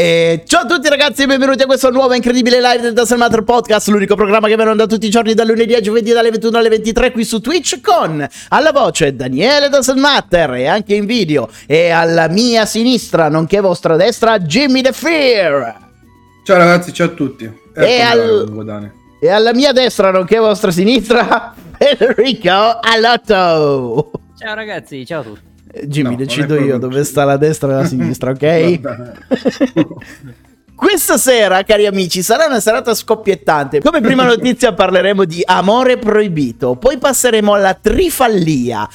E ciao a tutti ragazzi e benvenuti a questo nuovo incredibile live del Dazzle Matter Podcast, l'unico programma che viene onda tutti i giorni dal lunedì a giovedì dalle 21 alle 23 qui su Twitch con alla voce Daniele Dazzle Matter e anche in video e alla mia sinistra, nonché vostra destra, Jimmy The Fear. Ciao ragazzi, ciao a tutti. Eccomi E al-. E alla mia destra, nonché vostra sinistra, Federico Alotto. Ciao ragazzi, ciao a tutti. Jimmy, No, decido io dove sta la destra e la sinistra, ok? Questa sera, cari amici, sarà una serata scoppiettante. Come prima notizia parleremo di amore proibito, poi passeremo alla trifallia.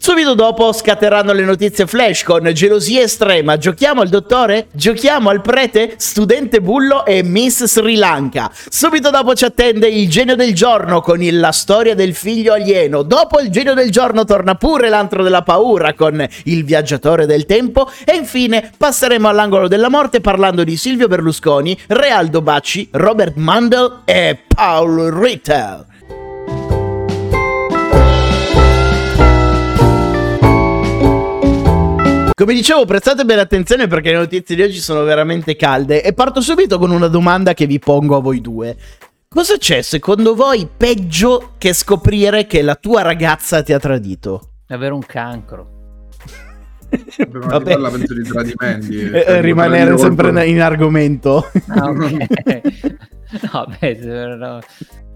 Subito dopo scatteranno le notizie flash con gelosia estrema. Giochiamo al dottore? Giochiamo al prete? Studente bullo e Miss Sri Lanka. Subito dopo ci attende il genio del giorno con il- la storia del figlio alieno. Dopo il genio del giorno torna pure l'antro della paura con il viaggiatore del tempo. E infine passeremo all'angolo della morte parlando di Silvio Berlusconi, Realdo Bacci, Robert Mandel e Paul Ritter. Come dicevo, prestate bene attenzione perché le notizie di oggi sono veramente calde e parto subito con una domanda che vi pongo a voi due. Cosa c'è secondo voi peggio che scoprire che la tua ragazza ti ha tradito? Avere un cancro. Vabbè, ma si parla penso di tradimenti. Eh, Cioè, rimanere sempre qualcuno. in argomento. Ah, ok. no, beh, se- no.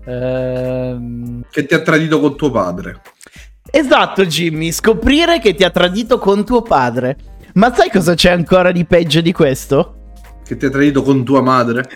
Ehm, Che ti ha tradito con tuo padre. Esatto, Jimmy, scoprire che ti ha tradito con tuo padre. Ma sai cosa c'è ancora di peggio di questo? Che ti ha tradito con tua madre.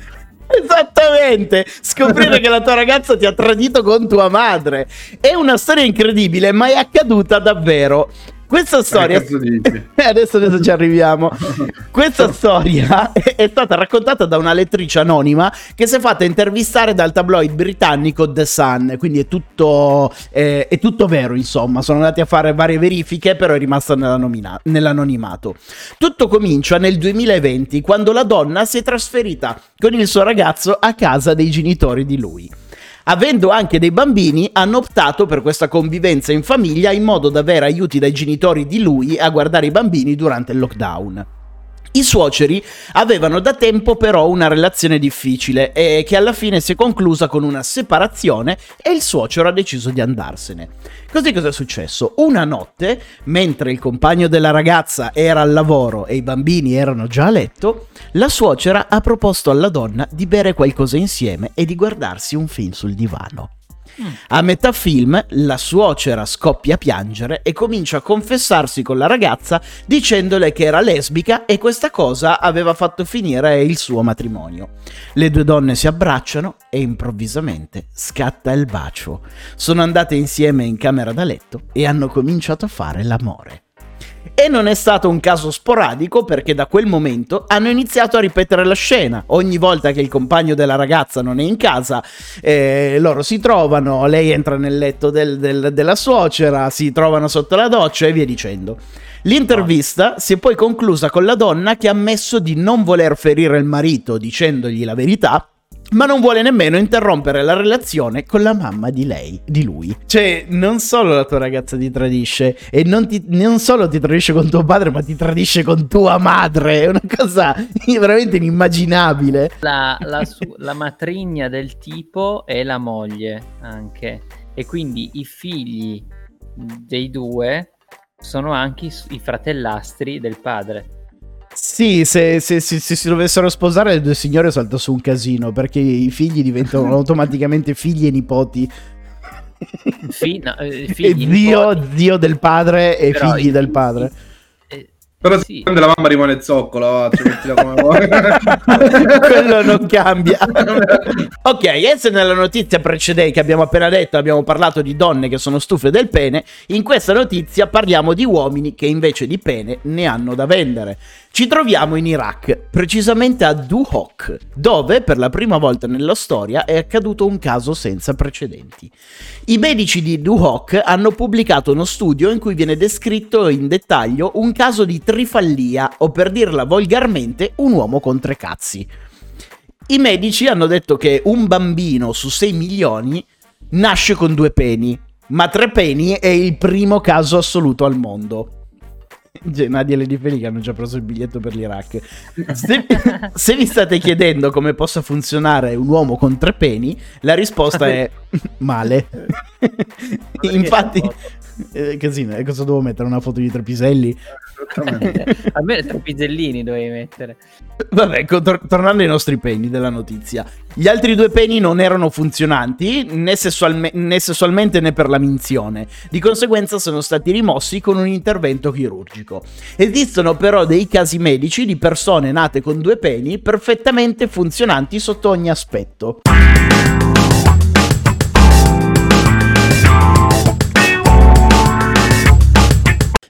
Esattamente, scoprire che la tua ragazza ti ha tradito con tua madre. È una storia incredibile, ma è accaduta davvero. Questa storia... adesso, adesso ci arriviamo. Questa storia è stata raccontata da una lettrice anonima che si è fatta intervistare dal tabloid britannico The Sun. Quindi è tutto, eh, è tutto vero, insomma. Sono andati a fare varie verifiche, però è rimasta nell'annomina- nell'anonimato. Tutto comincia nel 2020, quando la donna si è trasferita con il suo ragazzo a casa dei genitori di lui. Avendo anche dei bambini, hanno optato per questa convivenza in famiglia in modo da avere aiuti dai genitori di lui a guardare i bambini durante il lockdown. I suoceri avevano da tempo però una relazione difficile e che alla fine si è conclusa con una separazione e il suocero ha deciso di andarsene. Così cosa è successo? Una notte, mentre il compagno della ragazza era al lavoro e i bambini erano già a letto, la suocera ha proposto alla donna di bere qualcosa insieme e di guardarsi un film sul divano. A metà film la suocera scoppia a piangere e comincia a confessarsi con la ragazza dicendole che era lesbica e questa cosa aveva fatto finire il suo matrimonio. Le due donne si abbracciano e improvvisamente scatta il bacio. Sono andate insieme in camera da letto e hanno cominciato a fare l'amore. E non è stato un caso sporadico perché da quel momento hanno iniziato a ripetere la scena. Ogni volta che il compagno della ragazza non è in casa, eh, loro si trovano, lei entra nel letto del- del- della suocera, si trovano sotto la doccia e via dicendo. L'intervista si è poi conclusa con la donna che ha ammesso di non voler ferire il marito dicendogli la verità, ma non vuole nemmeno interrompere la relazione con la mamma di lei, di lui. Cioè, non solo la tua ragazza ti tradisce, e non, ti- non solo ti tradisce con tuo padre, ma ti tradisce con tua madre. È una cosa veramente inimmaginabile. la, la su- la matrigna del tipo è la moglie anche. E quindi i figli dei due sono anche i, i fratellastri del padre. Sì, se, se- se- se si dovessero sposare le due signore salta su un casino, perché i figli diventano automaticamente figli e nipoti. Fi- no, eh, e figli, zio, nipoti. zio del padre e Però figli i- del padre. eh, Però Sì. se la mamma rimane zoccola. Quello non cambia. ok, e se nella notizia precedente che abbiamo appena detto abbiamo parlato di donne che sono stufe del pene, in questa notizia parliamo di uomini che invece di pene ne hanno da vendere. Ci troviamo in Iraq, precisamente a Duhok, dove per la prima volta nella storia è accaduto un caso senza precedenti. I medici di Duhok hanno pubblicato uno studio in cui viene descritto in dettaglio un caso di trifallia, o per dirla volgarmente, un uomo con tre cazzi. I medici hanno detto che un bambino su 6 milioni nasce con due peni, ma tre peni è il primo caso assoluto al mondo. Cioè, Nadia e Lady Feli che hanno già preso il biglietto per l'Iraq. Se, se vi state chiedendo come possa funzionare un uomo con tre peni, la risposta è male. Infatti, eh, casino, eh, cosa devo mettere? Una foto di tre piselli? Esattamente. Almeno tre pizzellini dovevi mettere. Vabbè, tor- tornando ai nostri peni della notizia. Gli altri due peni non erano funzionanti né, sessualme- né sessualmente né per la minzione. Di conseguenza sono stati rimossi con un intervento chirurgico. Esistono però dei casi medici di persone nate con due peni perfettamente funzionanti sotto ogni aspetto.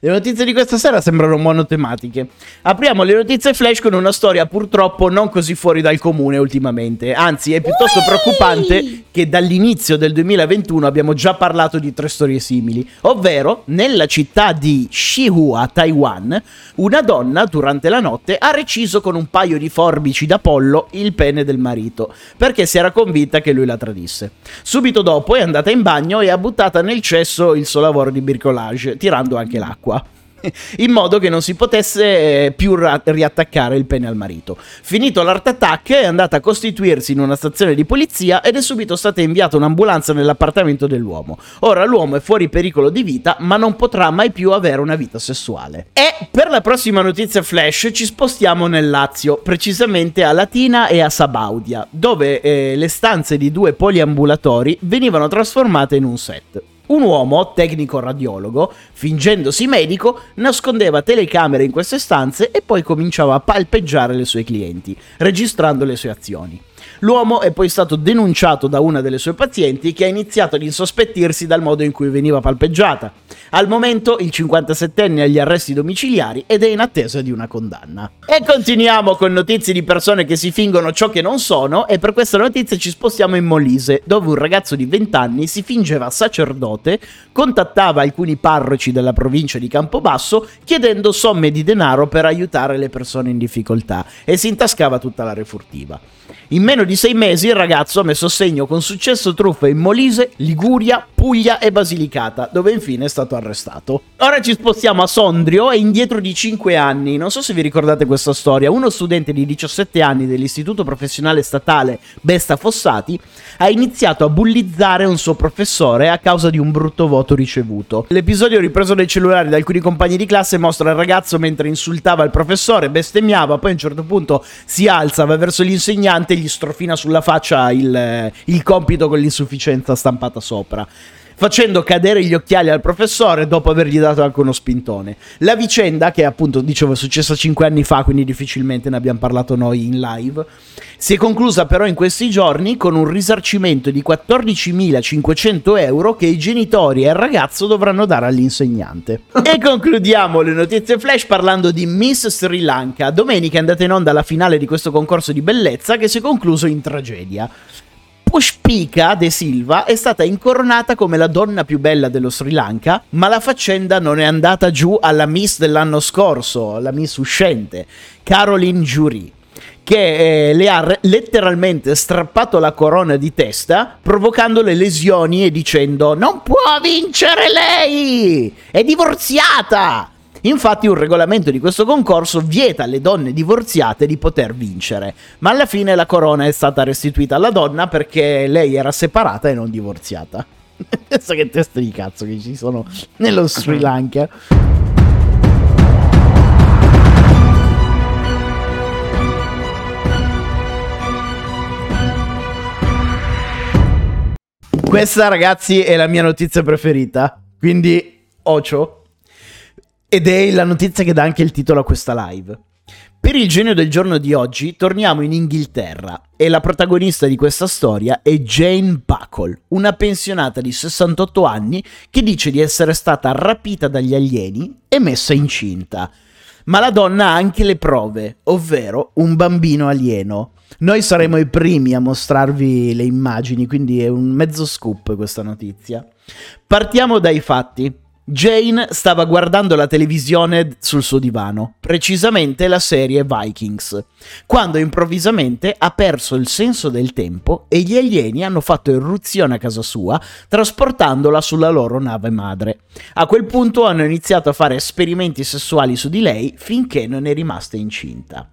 Le notizie di questa sera sembrano monotematiche. Apriamo le notizie flash con una storia purtroppo non così fuori dal comune ultimamente, anzi è piuttosto preoccupante che dall'inizio del 2021 abbiamo già parlato di tre storie simili, ovvero nella città di Shihua, Taiwan, una donna durante la notte ha reciso con un paio di forbici da pollo il pene del marito, perché si era convinta che lui la tradisse. Subito dopo è andata in bagno e ha buttata nel cesso il suo lavoro di bricolage, tirando anche l'acqua. In modo che non si potesse eh, più ra- riattaccare il pene al marito. Finito l'art attack, è andata a costituirsi in una stazione di polizia ed è subito stata inviata un'ambulanza nell'appartamento dell'uomo. Ora l'uomo è fuori pericolo di vita, ma non potrà mai più avere una vita sessuale. E per la prossima notizia flash ci spostiamo nel Lazio, precisamente a Latina e a Sabaudia, dove eh, le stanze di due poliambulatori venivano trasformate in un set. Un uomo, tecnico radiologo, fingendosi medico, nascondeva telecamere in queste stanze e poi cominciava a palpeggiare le sue clienti, registrando le sue azioni. L'uomo è poi stato denunciato da una delle sue pazienti che ha iniziato ad insospettirsi dal modo in cui veniva palpeggiata. Al momento il 57enne ha gli arresti domiciliari ed è in attesa di una condanna. E continuiamo con notizie di persone che si fingono ciò che non sono e per questa notizia ci spostiamo in Molise, dove un ragazzo di 20 anni si fingeva sacerdote, contattava alcuni parroci della provincia di Campobasso chiedendo somme di denaro per aiutare le persone in difficoltà e si intascava tutta la refurtiva. In meno di sei mesi il ragazzo ha messo a segno con successo truffe in Molise, Liguria, Puglia e Basilicata, dove infine è stato arrestato. Ora ci spostiamo a Sondrio e indietro di 5 anni. Non so se vi ricordate questa storia. Uno studente di 17 anni dell'Istituto Professionale Statale Besta Fossati ha iniziato a bullizzare un suo professore a causa di un brutto voto ricevuto. L'episodio ripreso dai cellulari da alcuni compagni di classe mostra il ragazzo mentre insultava il professore, bestemmiava, poi a un certo punto si alza, va verso l'insegnante e gli strofina sulla faccia il, il compito con l'insufficienza stampata sopra facendo cadere gli occhiali al professore dopo avergli dato anche uno spintone. La vicenda, che appunto dicevo è successa 5 anni fa, quindi difficilmente ne abbiamo parlato noi in live, si è conclusa però in questi giorni con un risarcimento di 14.500 euro che i genitori e il ragazzo dovranno dare all'insegnante. e concludiamo le notizie flash parlando di Miss Sri Lanka. Domenica è andata in onda la finale di questo concorso di bellezza che si è concluso in tragedia. Pushpika De Silva è stata incoronata come la donna più bella dello Sri Lanka, ma la faccenda non è andata giù alla Miss dell'anno scorso, la Miss uscente, Caroline Jury che eh, le ha re- letteralmente strappato la corona di testa, provocandole lesioni e dicendo non può vincere lei, è divorziata. Infatti un regolamento di questo concorso vieta alle donne divorziate di poter vincere, ma alla fine la corona è stata restituita alla donna perché lei era separata e non divorziata. Pensa che teste di cazzo che ci sono nello Sri Lanka. Questa ragazzi è la mia notizia preferita, quindi Ocio. Ed è la notizia che dà anche il titolo a questa live. Per il genio del giorno di oggi torniamo in Inghilterra e la protagonista di questa storia è Jane Buckle, una pensionata di 68 anni che dice di essere stata rapita dagli alieni e messa incinta. Ma la donna ha anche le prove, ovvero un bambino alieno. Noi saremo i primi a mostrarvi le immagini, quindi è un mezzo scoop questa notizia. Partiamo dai fatti. Jane stava guardando la televisione sul suo divano, precisamente la serie Vikings, quando improvvisamente ha perso il senso del tempo e gli alieni hanno fatto irruzione a casa sua, trasportandola sulla loro nave madre. A quel punto hanno iniziato a fare esperimenti sessuali su di lei finché non è rimasta incinta.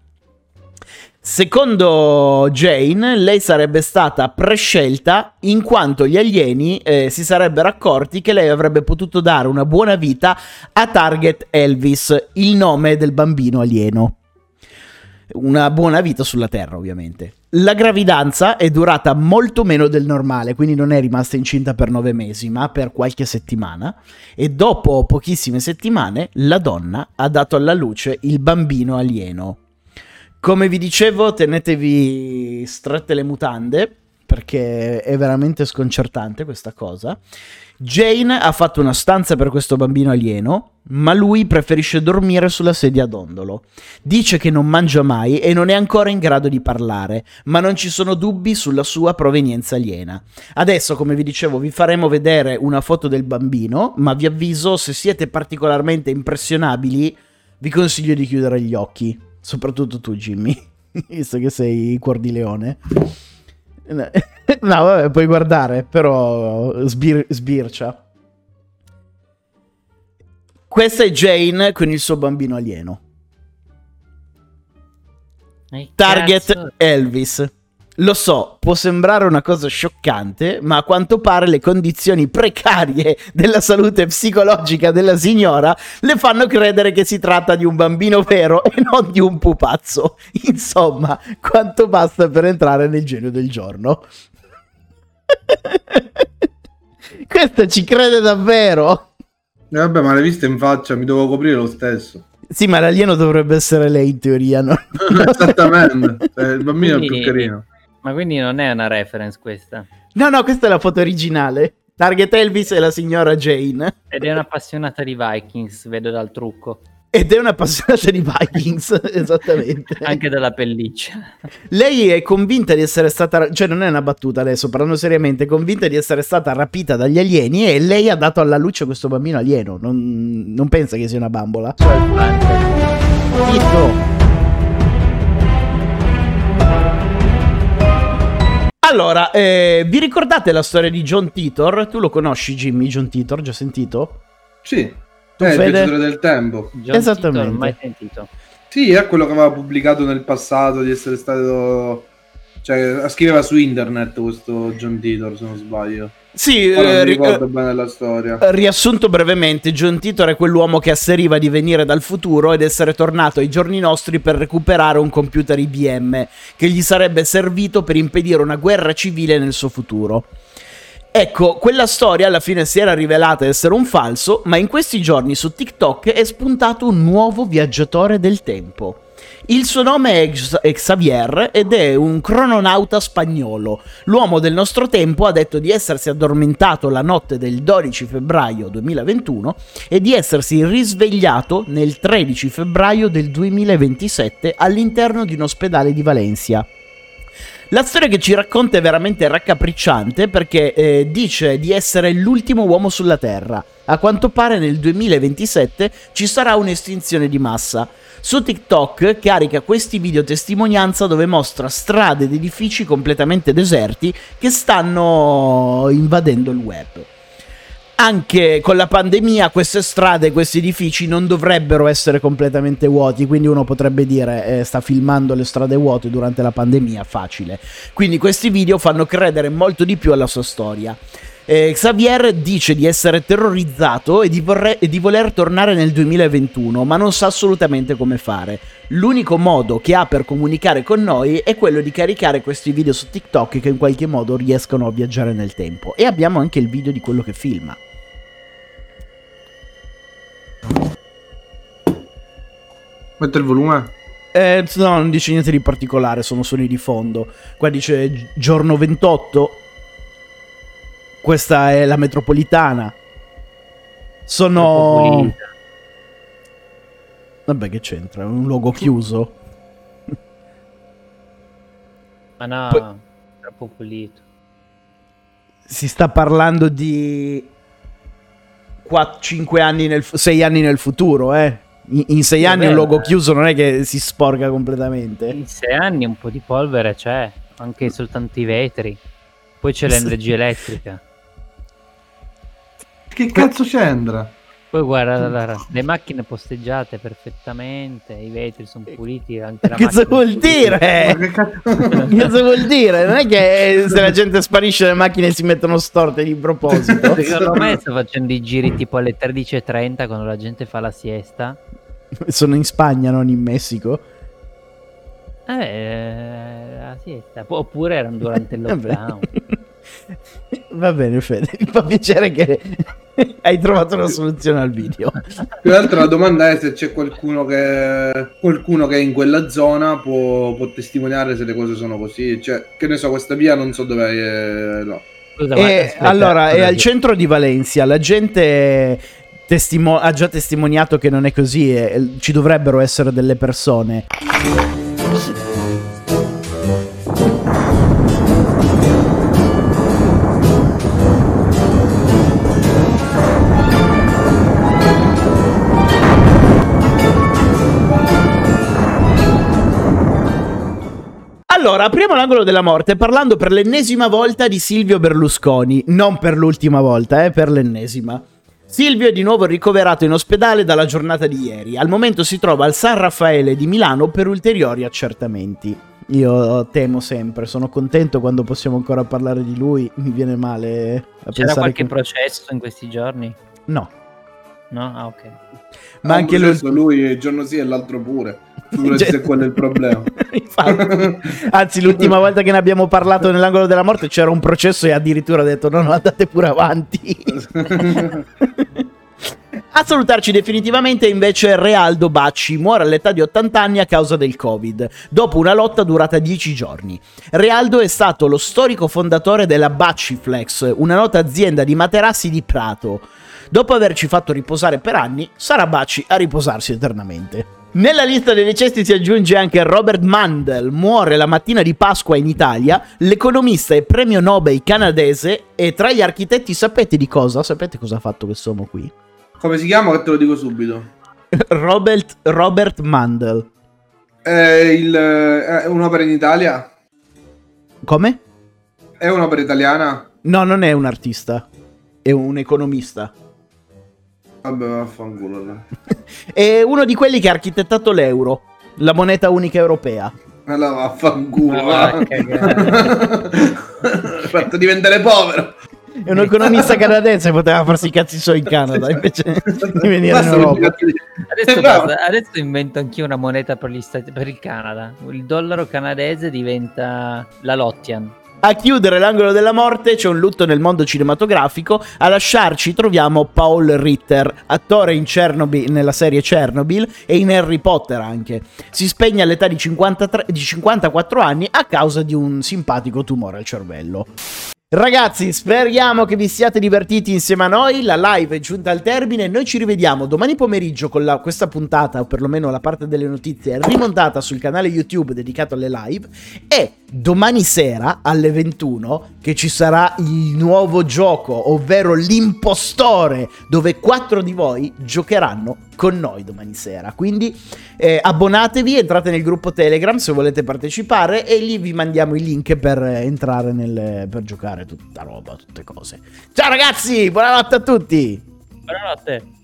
Secondo Jane, lei sarebbe stata prescelta in quanto gli alieni eh, si sarebbero accorti che lei avrebbe potuto dare una buona vita a Target Elvis, il nome del bambino alieno. Una buona vita sulla Terra, ovviamente. La gravidanza è durata molto meno del normale, quindi non è rimasta incinta per nove mesi, ma per qualche settimana. E dopo pochissime settimane, la donna ha dato alla luce il bambino alieno come vi dicevo, tenetevi strette le mutande perché è veramente sconcertante questa cosa. Jane ha fatto una stanza per questo bambino alieno, ma lui preferisce dormire sulla sedia a dondolo. Dice che non mangia mai e non è ancora in grado di parlare, ma non ci sono dubbi sulla sua provenienza aliena. Adesso, come vi dicevo, vi faremo vedere una foto del bambino, ma vi avviso, se siete particolarmente impressionabili, vi consiglio di chiudere gli occhi Soprattutto tu, Jimmy, visto che sei cuor di leone. No, vabbè, puoi guardare, però sbir- sbircia. Questa è Jane con il suo bambino alieno. Target Elvis. Lo so, può sembrare una cosa scioccante, ma a quanto pare le condizioni precarie della salute psicologica della signora le fanno credere che si tratta di un bambino vero e non di un pupazzo. Insomma, quanto basta per entrare nel genio del giorno. Questa ci crede davvero. E eh vabbè, ma l'hai vista in faccia, mi dovevo coprire lo stesso. Sì, ma l'alieno dovrebbe essere lei in teoria, no? Esattamente, eh, il bambino è più carino. Ma quindi non è una reference questa? No, no, questa è la foto originale. Target Elvis e la signora Jane. Ed è un'appassionata di Vikings, vedo dal trucco. Ed è un'appassionata di Vikings, esattamente. Anche dalla pelliccia. Lei è convinta di essere stata, cioè non è una battuta adesso, parlando seriamente, è convinta di essere stata rapita dagli alieni e lei ha dato alla luce questo bambino alieno. Non, non pensa che sia una bambola. Cioè, Zitto. Allora, eh, vi ricordate la storia di John Titor? Tu lo conosci, Jimmy, John Titor? Già sentito? Sì, tu eh, Fede? il del tempo. John Esattamente. Titor, mai sentito. Sì, è quello che aveva pubblicato nel passato di essere stato... Cioè, scriveva su internet questo John Titor, se non sbaglio. Sì, eh, ricordo eh, bene la storia. Riassunto brevemente, John Titor è quell'uomo che asseriva di venire dal futuro ed essere tornato ai giorni nostri per recuperare un computer IBM che gli sarebbe servito per impedire una guerra civile nel suo futuro. Ecco, quella storia alla fine si era rivelata essere un falso, ma in questi giorni su TikTok è spuntato un nuovo viaggiatore del tempo. Il suo nome è Xavier ed è un crononauta spagnolo. L'uomo del nostro tempo ha detto di essersi addormentato la notte del 12 febbraio 2021 e di essersi risvegliato nel 13 febbraio del 2027 all'interno di un ospedale di Valencia. La storia che ci racconta è veramente raccapricciante perché eh, dice di essere l'ultimo uomo sulla Terra. A quanto pare nel 2027 ci sarà un'estinzione di massa. Su TikTok carica questi video testimonianza dove mostra strade ed edifici completamente deserti che stanno invadendo il web. Anche con la pandemia queste strade, questi edifici non dovrebbero essere completamente vuoti, quindi uno potrebbe dire eh, sta filmando le strade vuote durante la pandemia, facile. Quindi questi video fanno credere molto di più alla sua storia. Eh, Xavier dice di essere terrorizzato e di, vorre- e di, voler tornare nel 2021, ma non sa assolutamente come fare. L'unico modo che ha per comunicare con noi è quello di caricare questi video su TikTok che in qualche modo riescono a viaggiare nel tempo. E abbiamo anche il video di quello che filma. Metto il volume. Eh, no, non dice niente di particolare, sono suoni di fondo. Qua dice gi- giorno 28. Questa è la metropolitana. Sono... Vabbè, che c'entra? È un luogo chiuso. Ma no, Poi- troppo pulito. Si sta parlando di 5 anni nel 6 anni nel futuro, eh. In, in 6 Sì, anni un luogo chiuso non è che si sporca completamente. In sei anni un po' di polvere c'è, anche soltanto i vetri. Poi c'è l'energia elettrica. Che cazzo c'entra? Poi guarda, guarda, le macchine posteggiate perfettamente, i vetri sono puliti, anche la Cosa vuol dire? Ma che cazzo? Cosa vuol dire? Non è che se la gente sparisce le macchine si mettono storte di proposito. Secondo me sto facendo i giri tipo alle 13.30 quando la gente fa la siesta. Sono in Spagna, non in Messico. Eh, la siesta. Pu- Oppure erano durante il lockdown. Va bene, Fede. Mi fa piacere che hai trovato una soluzione al video. Più che altro la domanda è se c'è qualcuno che, qualcuno che è in quella zona può, può testimoniare se le cose sono così. Cioè, che ne so, questa via non so dove è. No. Scusa, E, aspetta, allora, è al centro di Valencia. La gente testimo- ha già testimoniato che non è così e ci dovrebbero essere delle persone. Allora, apriamo l'angolo della morte parlando per l'ennesima volta di Silvio Berlusconi. Non per l'ultima volta, eh, per l'ennesima. Silvio è di nuovo ricoverato in ospedale dalla giornata di ieri. Al momento si trova al San Raffaele di Milano per ulteriori accertamenti. Io temo sempre, sono contento quando possiamo ancora parlare di lui. Mi viene male a C'era pensare qualche che... processo in questi giorni? No, No? Ah, ok. ma anche lui... lui il giorno sì e l'altro pure. Figurati Cioè- se quello è il problema. Infatti. Anzi, l'ultima volta che ne abbiamo parlato nell'angolo della morte c'era un processo e addirittura ha detto no, no, andate pure avanti. A salutarci definitivamente invece Realdo Bacci muore all'età di 80 anni a causa del Covid, dopo una lotta durata 10 giorni. Realdo è stato lo storico fondatore della Bacci Flex, una nota azienda di materassi di Prato. Dopo averci fatto riposare per anni, sarà Bacci a riposarsi eternamente. Nella lista dei decessi si aggiunge anche Robert Mandel, muore la mattina di Pasqua in Italia, l'economista e premio Nobel canadese e tra gli architetti sapete di cosa? Sapete cosa ha fatto quest'uomo qui? Come si chiama? Che te lo dico subito. Robert, Robert Mandel. È, il, è un'opera in Italia? Come? È un'opera italiana? No, non è un artista, è un economista. Vabbè, vaffanculo. allora. È uno di quelli che ha architettato l'euro, la moneta unica europea. Allora vaffanculo. Ma va va. Fatto diventare povero. È un economista canadese, poteva farsi i cazzi suoi in Canada invece di venire in Europa. Adesso, Eh, basta- adesso invento anch'io una moneta per, gli Stati- per il Canada. Il dollaro canadese diventa la Lottian. A chiudere l'angolo della morte c'è un lutto nel mondo cinematografico, a lasciarci troviamo Paul Ritter, attore Chernobyl, nella serie Chernobyl e in Harry Potter anche. Si spegne all'età di, 53 di 54 anni a causa di un simpatico tumore al cervello. Ragazzi, speriamo che vi siate divertiti insieme a noi. La live è giunta al termine. Noi ci rivediamo domani pomeriggio con la- questa puntata, o perlomeno la parte delle notizie, rimontata sul canale YouTube dedicato alle live. E domani sera alle 21 che ci sarà il nuovo gioco, ovvero l'impostore, dove quattro di voi giocheranno con noi domani sera. Quindi eh, abbonatevi, entrate nel gruppo Telegram se volete partecipare e lì vi mandiamo i link per eh, entrare nel, per giocare tutta roba, tutte cose. Ciao ragazzi, buonanotte a tutti! Buonanotte.